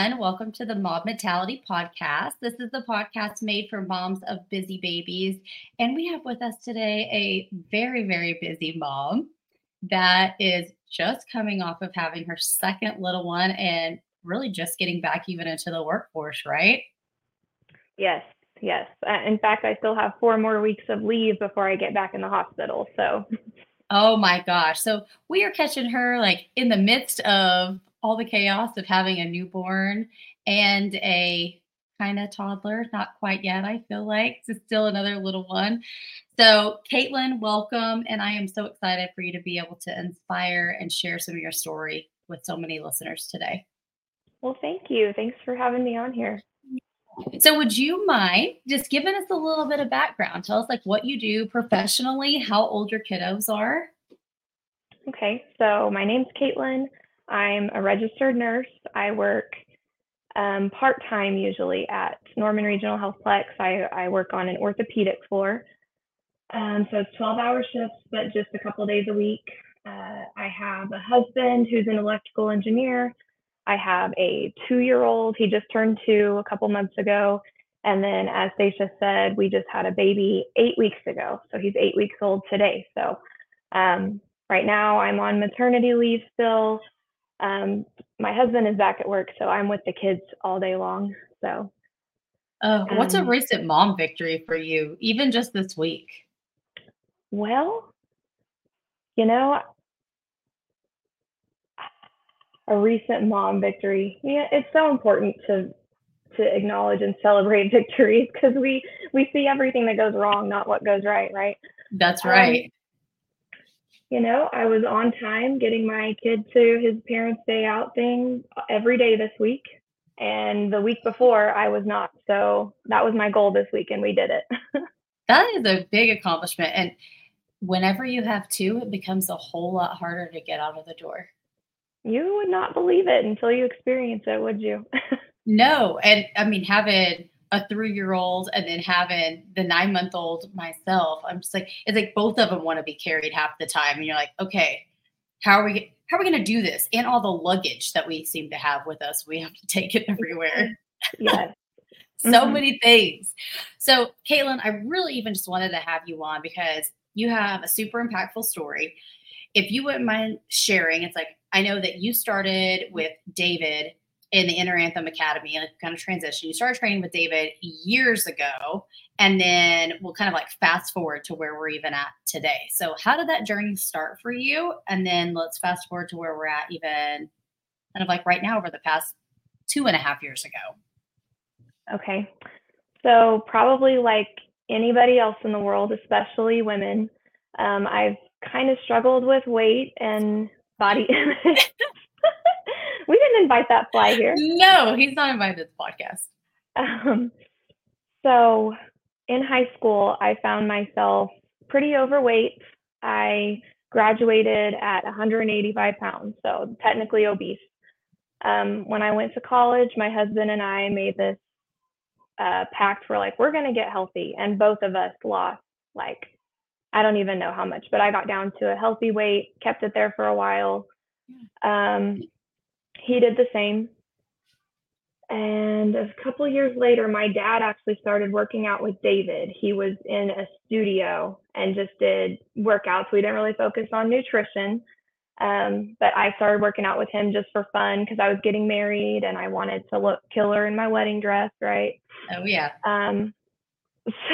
everyone. Welcome to the Mom Mentality Podcast. This is the podcast made for moms of busy babies. And we have with us today a very, very busy mom that is just coming off of having her second little one and really just getting back even into the workforce, right? Yes, yes. Uh, in fact, I still have four more weeks of leave before I get back in the hospital. So, oh my gosh. So, we are catching her like in the midst of all the chaos of having a newborn and a kind of toddler, not quite yet, I feel like. It's still another little one. So, Caitlin, welcome. And I am so excited for you to be able to inspire and share some of your story with so many listeners today. Well, thank you. Thanks for having me on here. So, would you mind just giving us a little bit of background? Tell us like what you do professionally, how old your kiddos are. Okay, so my name's Caitlin. I'm a registered nurse. I work um, part time usually at Norman Regional Healthplex. I, I work on an orthopedic floor. Um, so it's 12 hour shifts, but just a couple days a week. Uh, I have a husband who's an electrical engineer. I have a two year old. He just turned two a couple months ago. And then, as Sasha said, we just had a baby eight weeks ago. So he's eight weeks old today. So um, right now I'm on maternity leave still. Um, my husband is back at work, so I'm with the kids all day long. So, uh, what's um, a recent mom victory for you, even just this week? Well, you know, a recent mom victory. Yeah, it's so important to to acknowledge and celebrate victories because we we see everything that goes wrong, not what goes right, right? That's right. Um, you know, I was on time getting my kid to his parents' day out thing every day this week. And the week before, I was not. So that was my goal this week, and we did it. that is a big accomplishment. And whenever you have two, it becomes a whole lot harder to get out of the door. You would not believe it until you experience it, would you? no. And I mean, having a three year old and then having the nine month old myself, I'm just like, it's like both of them want to be carried half the time. And you're like, okay, how are we, how are we going to do this? And all the luggage that we seem to have with us, we have to take it everywhere. Yes. so mm-hmm. many things. So, Caitlin, I really even just wanted to have you on because you have a super impactful story. If you wouldn't mind sharing, it's like, I know that you started with David in the Inner Anthem Academy, like kind of transition. You started training with David years ago, and then we'll kind of like fast forward to where we're even at today. So, how did that journey start for you? And then let's fast forward to where we're at, even kind of like right now over the past two and a half years ago. Okay. So, probably like anybody else in the world, especially women, um, I've kind of struggled with weight and body image we didn't invite that fly here. No, he's not invited to the podcast. Um, so in high school, I found myself pretty overweight. I graduated at 185 pounds, so technically obese. Um, when I went to college, my husband and I made this uh, pact for like, we're going to get healthy. And both of us lost like, I don't even know how much, but I got down to a healthy weight, kept it there for a while. Um, he did the same. And a couple years later, my dad actually started working out with David. He was in a studio and just did workouts. We didn't really focus on nutrition. Um, but I started working out with him just for fun because I was getting married and I wanted to look killer in my wedding dress, right? Oh, yeah. Um,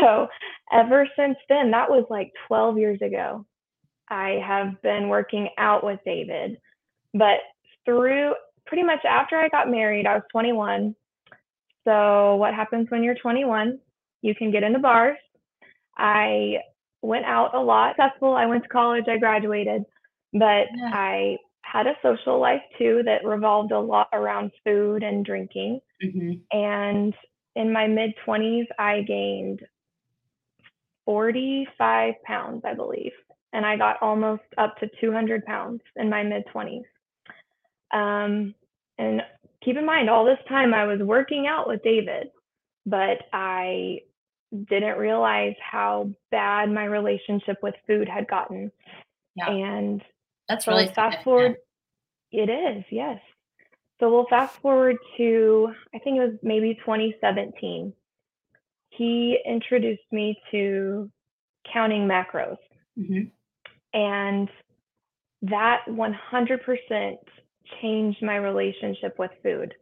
so ever since then, that was like 12 years ago, I have been working out with David. But through pretty much after I got married, I was 21. So, what happens when you're 21? You can get into bars. I went out a lot, successful. I went to college, I graduated, but yeah. I had a social life too that revolved a lot around food and drinking. Mm-hmm. And in my mid 20s, I gained 45 pounds, I believe. And I got almost up to 200 pounds in my mid 20s. Um, and keep in mind, all this time I was working out with David, but I didn't realize how bad my relationship with food had gotten. Yeah. And that's really fast forward. It is, yes. So we'll fast forward to, I think it was maybe 2017. He introduced me to counting macros. Mm-hmm. And that 100% changed my relationship with food.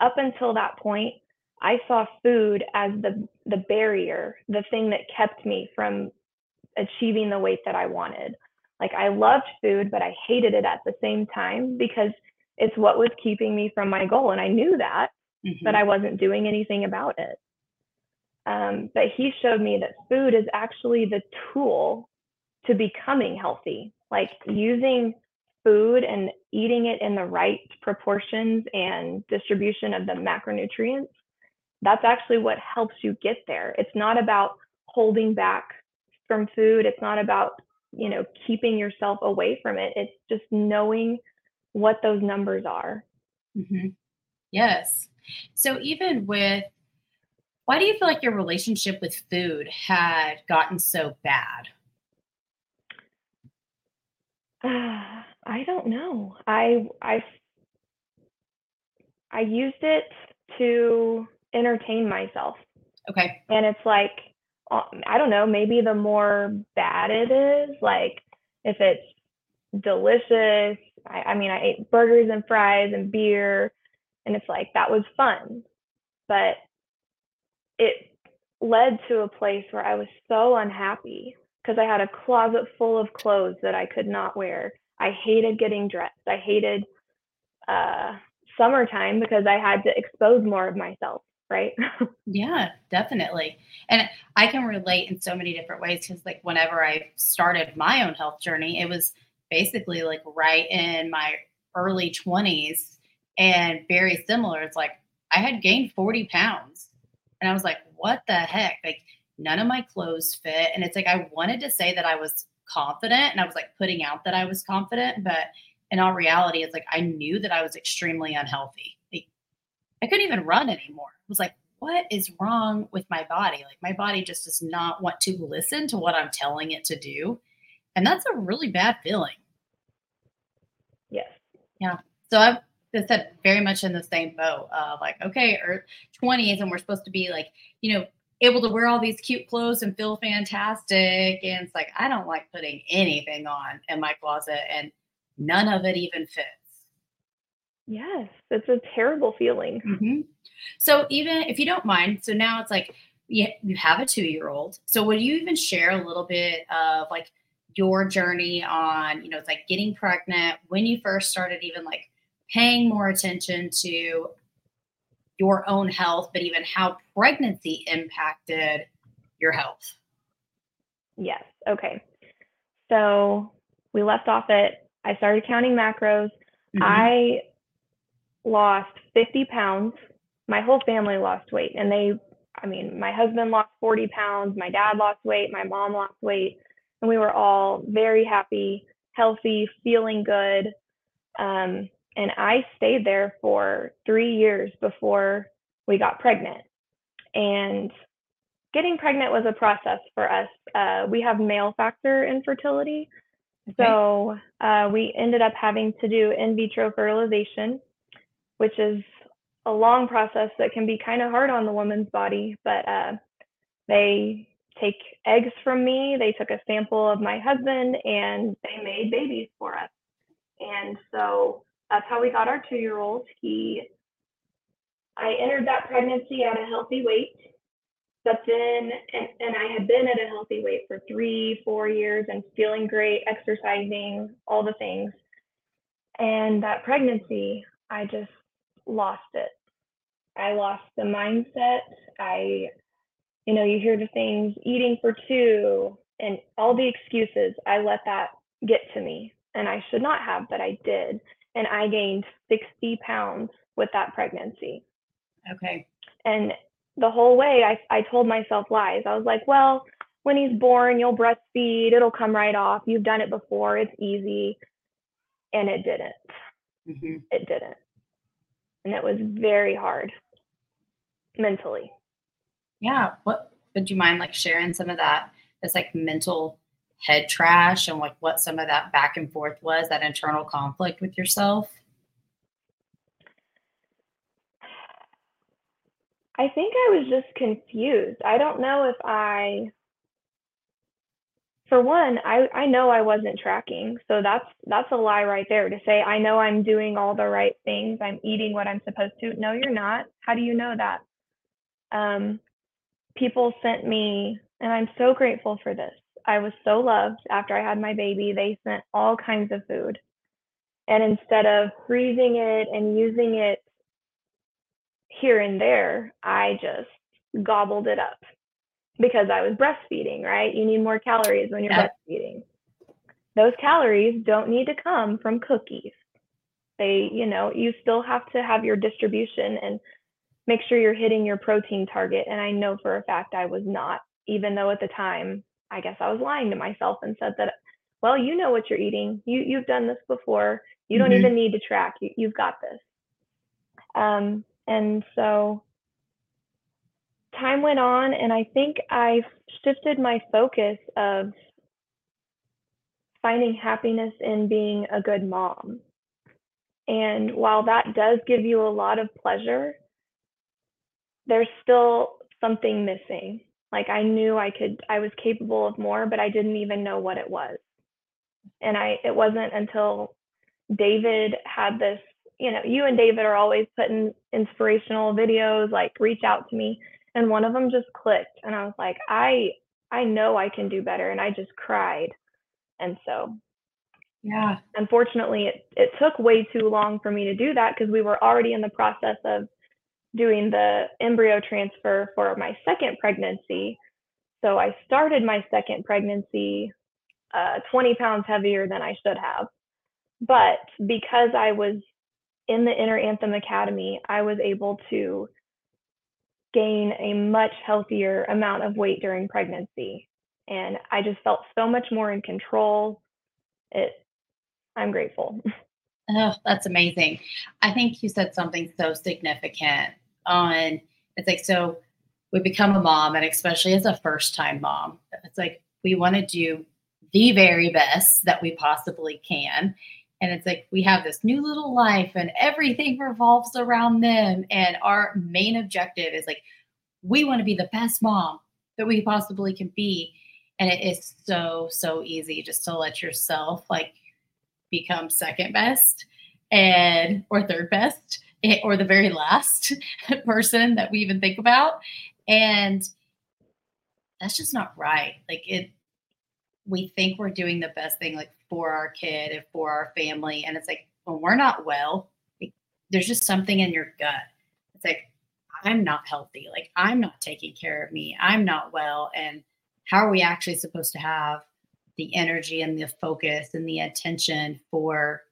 Up until that point, I saw food as the the barrier, the thing that kept me from achieving the weight that I wanted. Like I loved food, but I hated it at the same time because it's what was keeping me from my goal. And I knew that, mm-hmm. but I wasn't doing anything about it. Um, but he showed me that food is actually the tool to becoming healthy, like using food and eating it in the right proportions and distribution of the macronutrients. That's actually what helps you get there. It's not about holding back from food. It's not about, you know, keeping yourself away from it. It's just knowing what those numbers are. Mm-hmm. Yes. So even with, why do you feel like your relationship with food had gotten so bad? Uh, I don't know. I I I used it to entertain myself. Okay. And it's like um, I don't know, maybe the more bad it is, like if it's delicious. I, I mean, I ate burgers and fries and beer, and it's like that was fun. But it led to a place where I was so unhappy because I had a closet full of clothes that I could not wear. I hated getting dressed. I hated uh, summertime because I had to expose more of myself right? yeah, definitely. And I can relate in so many different ways because, like, whenever I started my own health journey, it was basically like right in my early 20s and very similar. It's like I had gained 40 pounds and I was like, what the heck? Like, none of my clothes fit. And it's like I wanted to say that I was confident and I was like putting out that I was confident, but in all reality, it's like I knew that I was extremely unhealthy. Like, I couldn't even run anymore It was like, what is wrong with my body? Like my body just does not want to listen to what I'm telling it to do. And that's a really bad feeling. Yes. Yeah. So I've said very much in the same boat of like, okay, or 20s, and we're supposed to be like, you know, able to wear all these cute clothes and feel fantastic. And it's like, I don't like putting anything on in my closet, and none of it even fits. Yes, it's a terrible feeling. Mm-hmm. So even if you don't mind, so now it's like you, you have a two year old. So would you even share a little bit of like your journey on, you know, it's like getting pregnant, when you first started even like paying more attention to your own health, but even how pregnancy impacted your health? Yes. Okay. So we left off at I started counting macros. Mm-hmm. I lost 50 pounds my whole family lost weight and they i mean my husband lost 40 pounds my dad lost weight my mom lost weight and we were all very happy healthy feeling good um, and i stayed there for three years before we got pregnant and getting pregnant was a process for us uh, we have male factor infertility okay. so uh, we ended up having to do in vitro fertilization which is a long process that can be kind of hard on the woman's body, but uh, they take eggs from me. They took a sample of my husband and they made babies for us. And so that's how we got our two year old. He, I entered that pregnancy at a healthy weight, but then, and, and I had been at a healthy weight for three, four years and feeling great, exercising, all the things. And that pregnancy, I just lost it. I lost the mindset. I, you know, you hear the things eating for two and all the excuses. I let that get to me and I should not have, but I did. And I gained 60 pounds with that pregnancy. Okay. And the whole way I, I told myself lies. I was like, well, when he's born, you'll breastfeed, it'll come right off. You've done it before, it's easy. And it didn't. Mm-hmm. It didn't and it was very hard mentally. Yeah. What would you mind like sharing some of that? This like mental head trash and like what some of that back and forth was, that internal conflict with yourself? I think I was just confused. I don't know if I for one, I, I know I wasn't tracking. So that's that's a lie right there to say I know I'm doing all the right things. I'm eating what I'm supposed to. No, you're not. How do you know that? Um, people sent me, and I'm so grateful for this. I was so loved after I had my baby. They sent all kinds of food. And instead of freezing it and using it here and there, I just gobbled it up because I was breastfeeding, right? You need more calories when you're breastfeeding. Those calories don't need to come from cookies. They, you know, you still have to have your distribution and make sure you're hitting your protein target. And I know for a fact I was not, even though at the time, I guess I was lying to myself and said that, well, you know what you're eating. You you've done this before. You don't mm-hmm. even need to track. You, you've got this. Um, and so time went on and I think I shifted my focus of finding happiness in being a good mom. And while that does give you a lot of pleasure, there's still something missing. Like I knew I could I was capable of more, but I didn't even know what it was. And I it wasn't until David had this, you know, you and David are always putting inspirational videos like reach out to me and one of them just clicked and i was like i i know i can do better and i just cried and so yeah unfortunately it, it took way too long for me to do that because we were already in the process of doing the embryo transfer for my second pregnancy so i started my second pregnancy uh, 20 pounds heavier than i should have but because i was in the inner anthem academy i was able to gain a much healthier amount of weight during pregnancy. And I just felt so much more in control. It I'm grateful. Oh, that's amazing. I think you said something so significant on it's like so we become a mom and especially as a first time mom, it's like we want to do the very best that we possibly can. And it's like we have this new little life and everything revolves around them. And our main objective is like, we want to be the best mom that we possibly can be. And it is so, so easy just to let yourself like become second best and or third best or the very last person that we even think about. And that's just not right. Like it, we think we're doing the best thing like for our kid and for our family. And it's like when we're not well. There's just something in your gut. It's like i'm not healthy. Like i'm not taking care of me. I'm not well. And how are we actually supposed to have the energy and the focus and the attention for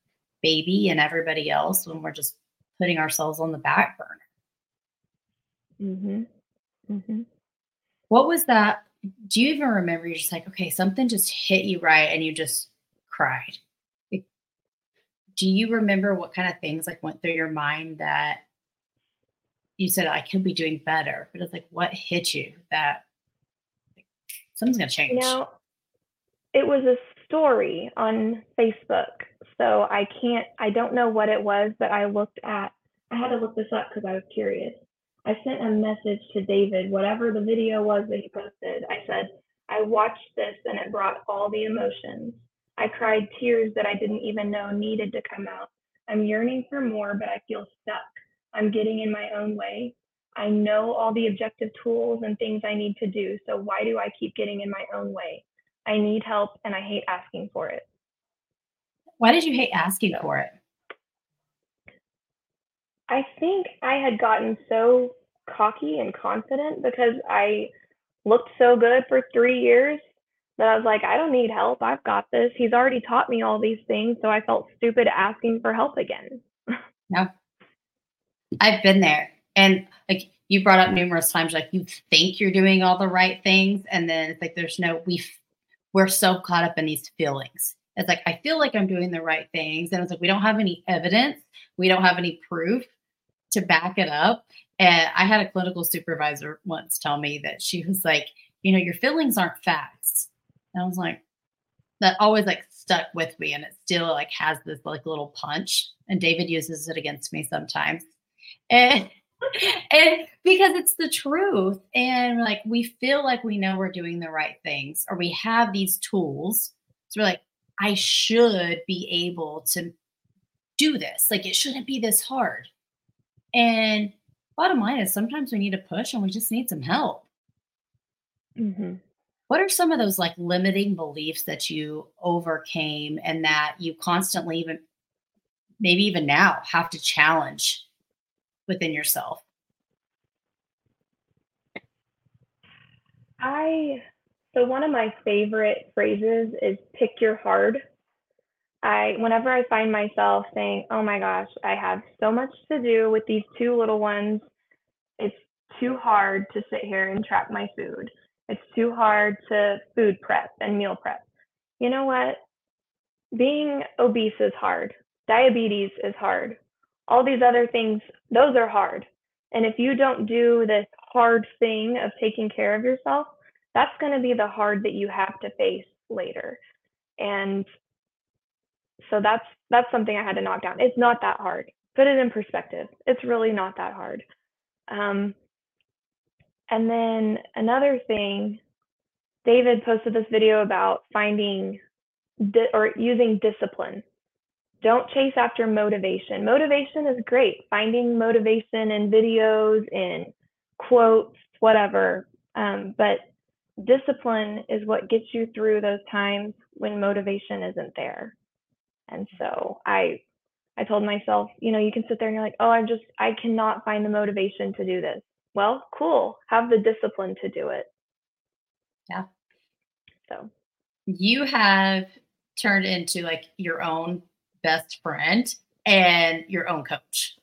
baby and everybody else when we're just putting ourselves on the back burner. Mm-hmm. Mm-hmm. what was that? Do you even remember? You're just like okay something just hit you right and you just cried. Do you remember what kind of things like went through your mind that you said i could be doing better but it's like what hit you that like, something's gonna change? You know it was a story on facebook so i can't i don't know what it was but i looked at i had to look this up because i was curious I sent a message to David, whatever the video was that he posted. I said, I watched this and it brought all the emotions. I cried tears that I didn't even know needed to come out. I'm yearning for more, but I feel stuck. I'm getting in my own way. I know all the objective tools and things I need to do. So why do I keep getting in my own way? I need help and I hate asking for it. Why did you hate asking for it? I think I had gotten so cocky and confident because I looked so good for three years that I was like, I don't need help. I've got this. He's already taught me all these things. So I felt stupid asking for help again. no. I've been there. And like you brought up numerous times, like you think you're doing all the right things. And then it's like, there's no, we, we're so caught up in these feelings. It's like, I feel like I'm doing the right things. And it's like, we don't have any evidence. We don't have any proof to back it up. And I had a clinical supervisor once tell me that she was like, you know, your feelings aren't facts. And I was like, that always like stuck with me and it still like has this like little punch. And David uses it against me sometimes. And and because it's the truth. And like we feel like we know we're doing the right things or we have these tools. So we're like, I should be able to do this. Like it shouldn't be this hard. And bottom line is sometimes we need a push and we just need some help. Mm-hmm. What are some of those like limiting beliefs that you overcame and that you constantly even maybe even now have to challenge within yourself? I so one of my favorite phrases is pick your hard. I whenever I find myself saying, "Oh my gosh, I have so much to do with these two little ones. It's too hard to sit here and track my food. It's too hard to food prep and meal prep." You know what? Being obese is hard. Diabetes is hard. All these other things, those are hard. And if you don't do this hard thing of taking care of yourself, that's going to be the hard that you have to face later. And so that's that's something I had to knock down. It's not that hard. Put it in perspective. It's really not that hard. Um, and then another thing, David posted this video about finding di- or using discipline don't chase after motivation. Motivation is great. Finding motivation in videos, in quotes, whatever. Um, but discipline is what gets you through those times when motivation isn't there. And so I I told myself, you know, you can sit there and you're like, oh, I'm just I cannot find the motivation to do this. Well, cool. Have the discipline to do it. Yeah. So you have turned into like your own best friend and your own coach.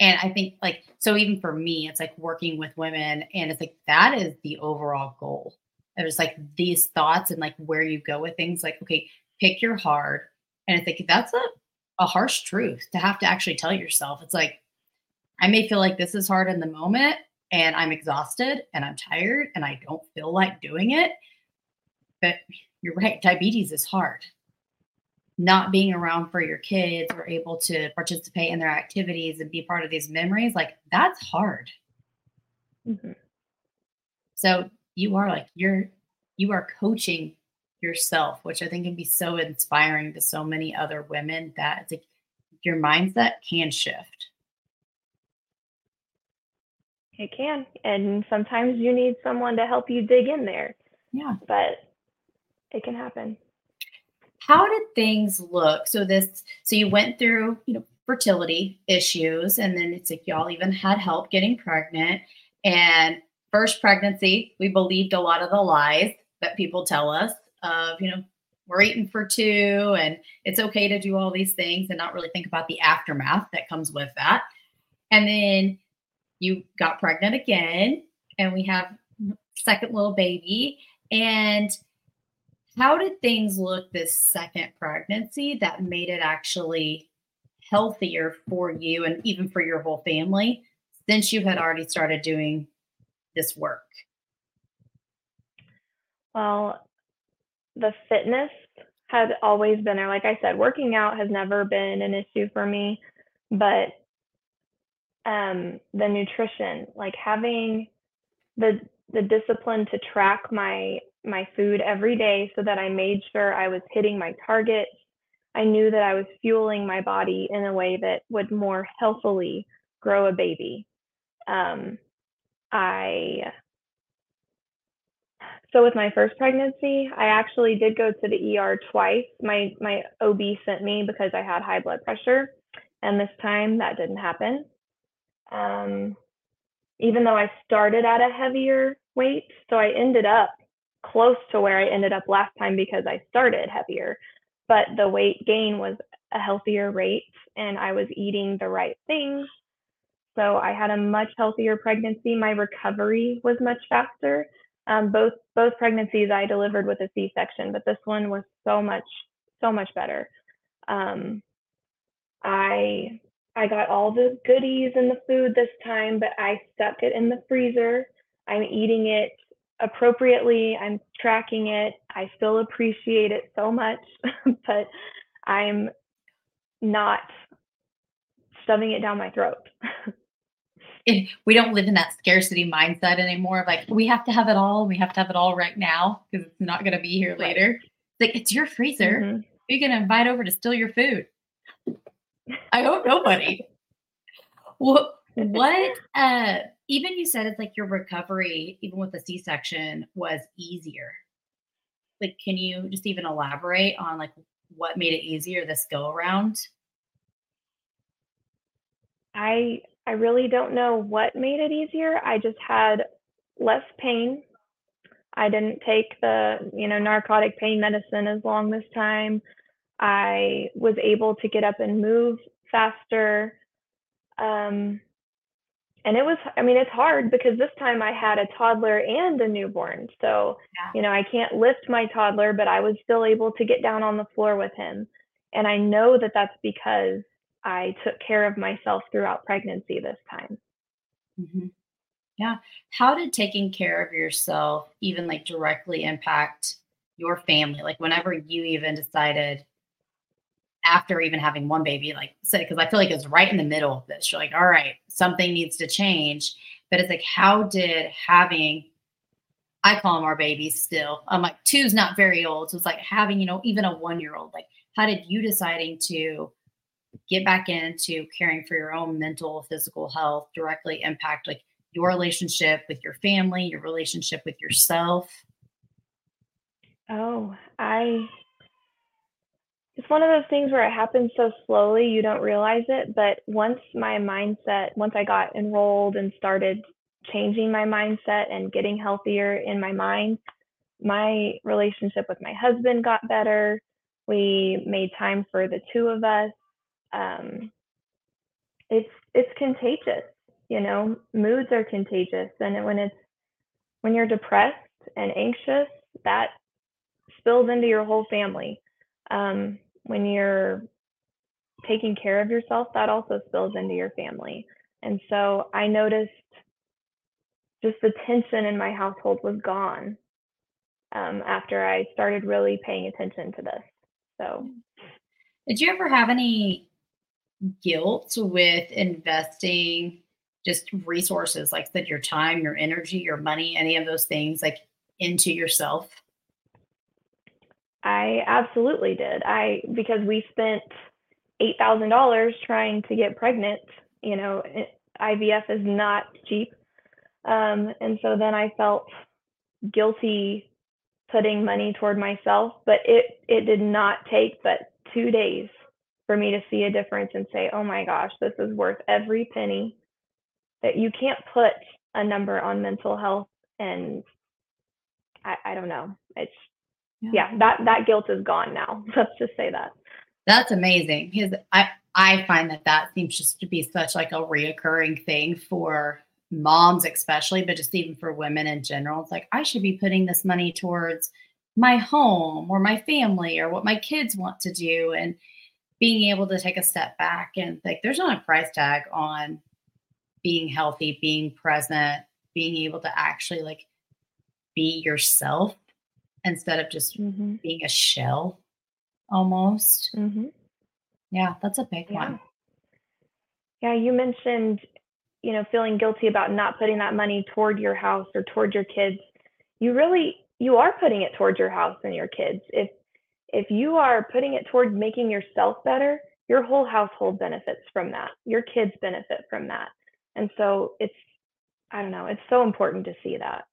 And I think like so even for me, it's like working with women and it's like that is the overall goal. There's like these thoughts and like where you go with things like, okay, pick your hard. And I think that's a, a harsh truth to have to actually tell yourself. It's like, I may feel like this is hard in the moment and I'm exhausted and I'm tired and I don't feel like doing it. But you're right, diabetes is hard not being around for your kids or able to participate in their activities and be part of these memories, like that's hard. Mm-hmm. So you are like you're you are coaching yourself, which I think can be so inspiring to so many other women that it's like your mindset can shift. It can. And sometimes you need someone to help you dig in there. Yeah. But it can happen how did things look? So this, so you went through, you know, fertility issues, and then it's like y'all even had help getting pregnant. And first pregnancy, we believed a lot of the lies that people tell us of, you know, we're eating for two and it's okay to do all these things and not really think about the aftermath that comes with that. And then you got pregnant again and we have second little baby and how did things look this second pregnancy that made it actually healthier for you and even for your whole family since you had already started doing this work? Well, the fitness had always been there. Like I said, working out has never been an issue for me, but um, the nutrition, like having the the discipline to track my my food every day so that I made sure I was hitting my targets. I knew that I was fueling my body in a way that would more healthily grow a baby. Um, I so with my first pregnancy, I actually did go to the ER twice. My my OB sent me because I had high blood pressure, and this time that didn't happen. Um, even though I started at a heavier weight, so I ended up close to where I ended up last time because I started heavier, but the weight gain was a healthier rate and I was eating the right things. So I had a much healthier pregnancy. My recovery was much faster. Um, both both pregnancies I delivered with a C-section, but this one was so much so much better. Um, I I got all the goodies in the food this time, but I stuck it in the freezer. I'm eating it appropriately. I'm tracking it. I still appreciate it so much, but I'm not shoving it down my throat. we don't live in that scarcity mindset anymore. Like we have to have it all. We have to have it all right now because it's not going to be here later. Like it's your freezer. Mm-hmm. Going to invite over to steal your food. I hope nobody. what? What? Uh, even you said it's like your recovery, even with the C-section, was easier. Like, can you just even elaborate on like what made it easier this go around? I I really don't know what made it easier. I just had less pain. I didn't take the, you know, narcotic pain medicine as long this time. I was able to get up and move faster. Um, and it was, I mean, it's hard because this time I had a toddler and a newborn. So, yeah. you know, I can't lift my toddler, but I was still able to get down on the floor with him. And I know that that's because I took care of myself throughout pregnancy this time. Mm-hmm. Yeah. How did taking care of yourself even like directly impact your family? Like whenever you even decided after even having one baby, like say, because I feel like it's right in the middle of this. You're like, all right, something needs to change. But it's like, how did having I call them our babies still. I'm like, two's not very old. So it's like having, you know, even a one year old. Like, how did you deciding to get back into caring for your own mental, physical health directly impact like your relationship with your family, your relationship with yourself? Oh, I it's one of those things where it happens so slowly you don't realize it, but once my mindset, once I got enrolled and started changing my mindset and getting healthier in my mind, my relationship with my husband got better. We made time for the two of us um, it's it's contagious. You know, moods are contagious, and when it's when you're depressed and anxious, that spills into your whole family. Um, when you're taking care of yourself, that also spills into your family. And so I noticed just the tension in my household was gone um, after I started really paying attention to this. So, did you ever have any guilt with investing just resources like that your time your energy your money any of those things like into yourself i absolutely did i because we spent $8000 trying to get pregnant you know ivf is not cheap um, and so then i felt guilty putting money toward myself but it it did not take but two days for me to see a difference and say, oh my gosh, this is worth every penny. That you can't put a number on mental health and I, I don't know. It's yeah. yeah, that that guilt is gone now. Let's just say that. That's amazing because I I find that that seems just to be such like a reoccurring thing for moms especially, but just even for women in general. It's like I should be putting this money towards my home or my family or what my kids want to do and being able to take a step back and like there's not a price tag on being healthy, being present, being able to actually like be yourself instead of just mm-hmm. being a shell almost. Mm-hmm. Yeah, that's a big yeah. one. Yeah, you mentioned, you know, feeling guilty about not putting that money toward your house or toward your kids. You really you are putting it toward your house and your kids. If if you are putting it toward making yourself better, your whole household benefits from that. Your kids benefit from that. And so it's, I don't know, it's so important to see that.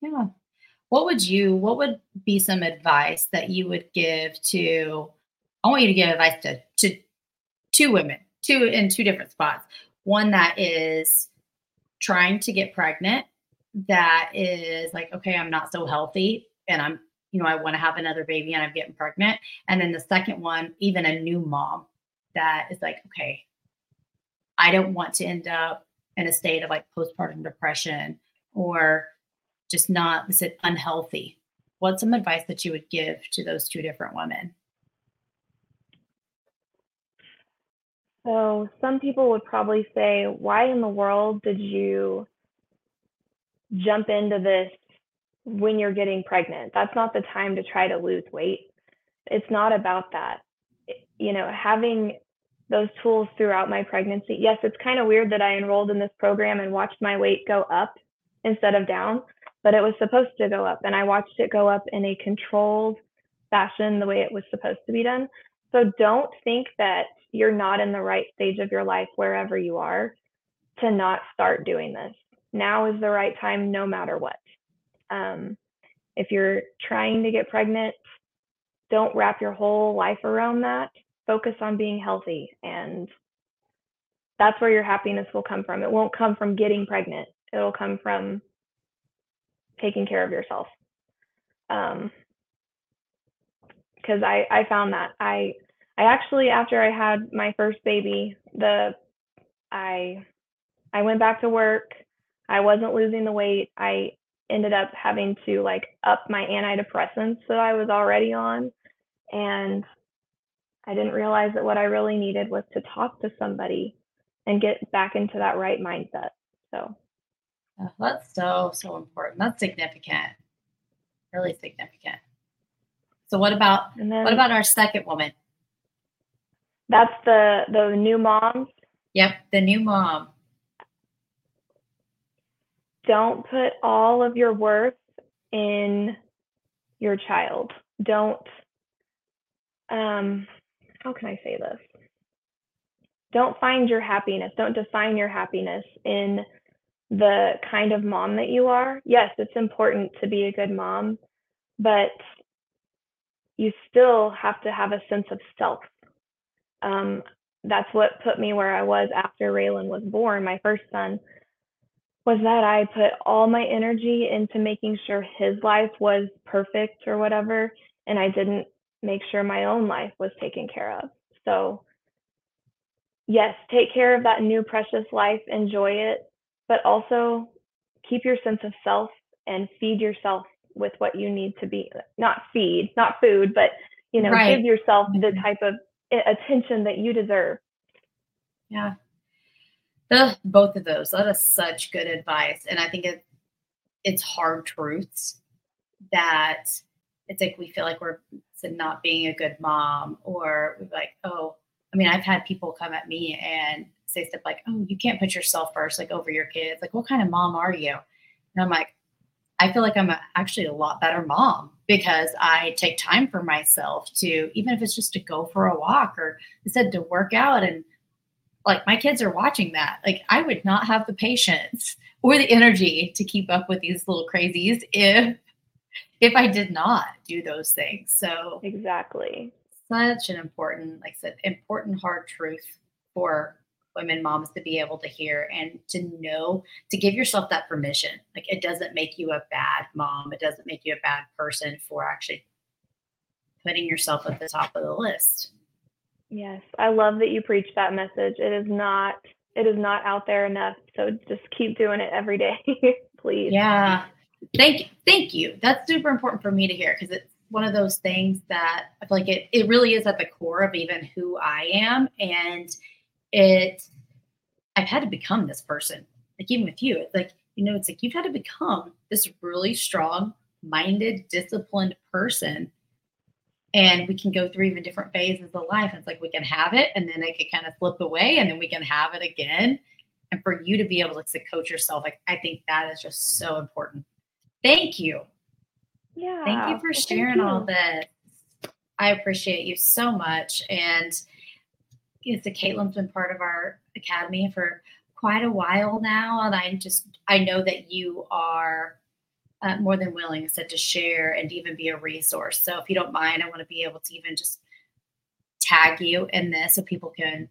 Yeah. What would you, what would be some advice that you would give to, I want you to give advice to, to two women, two in two different spots. One that is trying to get pregnant, that is like, okay, I'm not so healthy and I'm you know, I want to have another baby and I'm getting pregnant. And then the second one, even a new mom that is like, okay, I don't want to end up in a state of like postpartum depression or just not sit unhealthy. What's some advice that you would give to those two different women? So, some people would probably say, Why in the world did you jump into this when you're getting pregnant. That's not the time to try to lose weight. It's not about that. You know, having those tools throughout my pregnancy. Yes, it's kind of weird that I enrolled in this program and watched my weight go up instead of down, but it was supposed to go up. And I watched it go up in a controlled fashion the way it was supposed to be done. So don't think that you're not in the right stage of your life wherever you are to not start doing this. Now is the right time, no matter what. Um, if you're trying to get pregnant, don't wrap your whole life around that. Focus on being healthy, and that's where your happiness will come from. It won't come from getting pregnant, it'll come from taking care of yourself. Um, because I, I found that I I actually after I had my first baby, the I I went back to work. I wasn't losing the weight. I ended up having to like up my antidepressants that I was already on. And I didn't realize that what I really needed was to talk to somebody and get back into that right mindset. So oh, that's so, so important. That's significant. Really significant. So what about what about our second woman? That's the the new mom. Yep, the new mom don't put all of your worth in your child. Don't, um, how can I say this? Don't find your happiness, don't define your happiness in the kind of mom that you are. Yes, it's important to be a good mom, but you still have to have a sense of self. Um, that's what put me where I was after Raylan was born, my first son was that I put all my energy into making sure his life was perfect or whatever, and I didn't make sure my own life was taken care of. So, yes, take care of that new precious life, enjoy it, but also keep your sense of self and feed yourself with what you need to be not feed, not food, but you know, right. give yourself the mm-hmm. type of attention that you deserve. Yeah. Ugh, both of those. That is such good advice. And I think it, it's hard truths that it's like we feel like we're not being a good mom, or we're like, oh, I mean, I've had people come at me and say stuff like, oh, you can't put yourself first, like over your kids. Like, what kind of mom are you? And I'm like, I feel like I'm a, actually a lot better mom because I take time for myself to, even if it's just to go for a walk or instead to work out and like my kids are watching that. Like I would not have the patience or the energy to keep up with these little crazies if if I did not do those things. So exactly. Such an important, like I said, important hard truth for women moms to be able to hear and to know to give yourself that permission. Like it doesn't make you a bad mom. It doesn't make you a bad person for actually putting yourself at the top of the list. Yes, I love that you preach that message. It is not it is not out there enough. So just keep doing it every day, please. Yeah. Thank you. Thank you. That's super important for me to hear because it's one of those things that I feel like it it really is at the core of even who I am. And it I've had to become this person. Like even with you, it's like, you know, it's like you've had to become this really strong minded, disciplined person and we can go through even different phases of life. It's like we can have it and then it can kind of slip away and then we can have it again. And for you to be able to coach yourself, like I think that is just so important. Thank you. Yeah. Thank you for sharing you. all this. I appreciate you so much. And so Caitlin's been part of our academy for quite a while now. And I just I know that you are uh, more than willing, said, to share and even be a resource. So if you don't mind, I want to be able to even just tag you in this so people can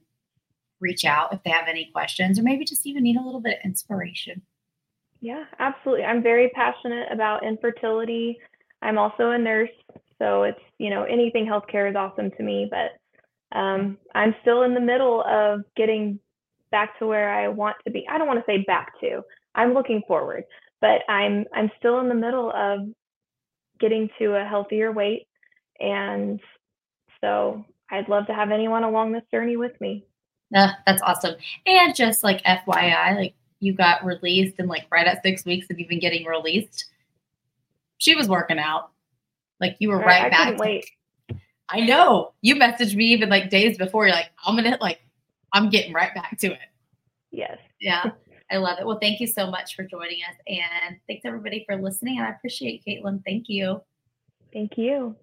reach out if they have any questions or maybe just even need a little bit of inspiration. Yeah, absolutely. I'm very passionate about infertility. I'm also a nurse, so it's, you know, anything healthcare is awesome to me, but um, I'm still in the middle of getting back to where I want to be. I don't want to say back to. I'm looking forward but I'm I'm still in the middle of getting to a healthier weight and so I'd love to have anyone along this journey with me. Yeah, that's awesome. And just like FYI, like you got released and like right at six weeks of even getting released, she was working out. Like you were right, right I back. wait. I know. You messaged me even like days before. You're like, I'm gonna like I'm getting right back to it. Yes. Yeah. I love it. Well, thank you so much for joining us. And thanks everybody for listening. And I appreciate Caitlin. Thank you. Thank you.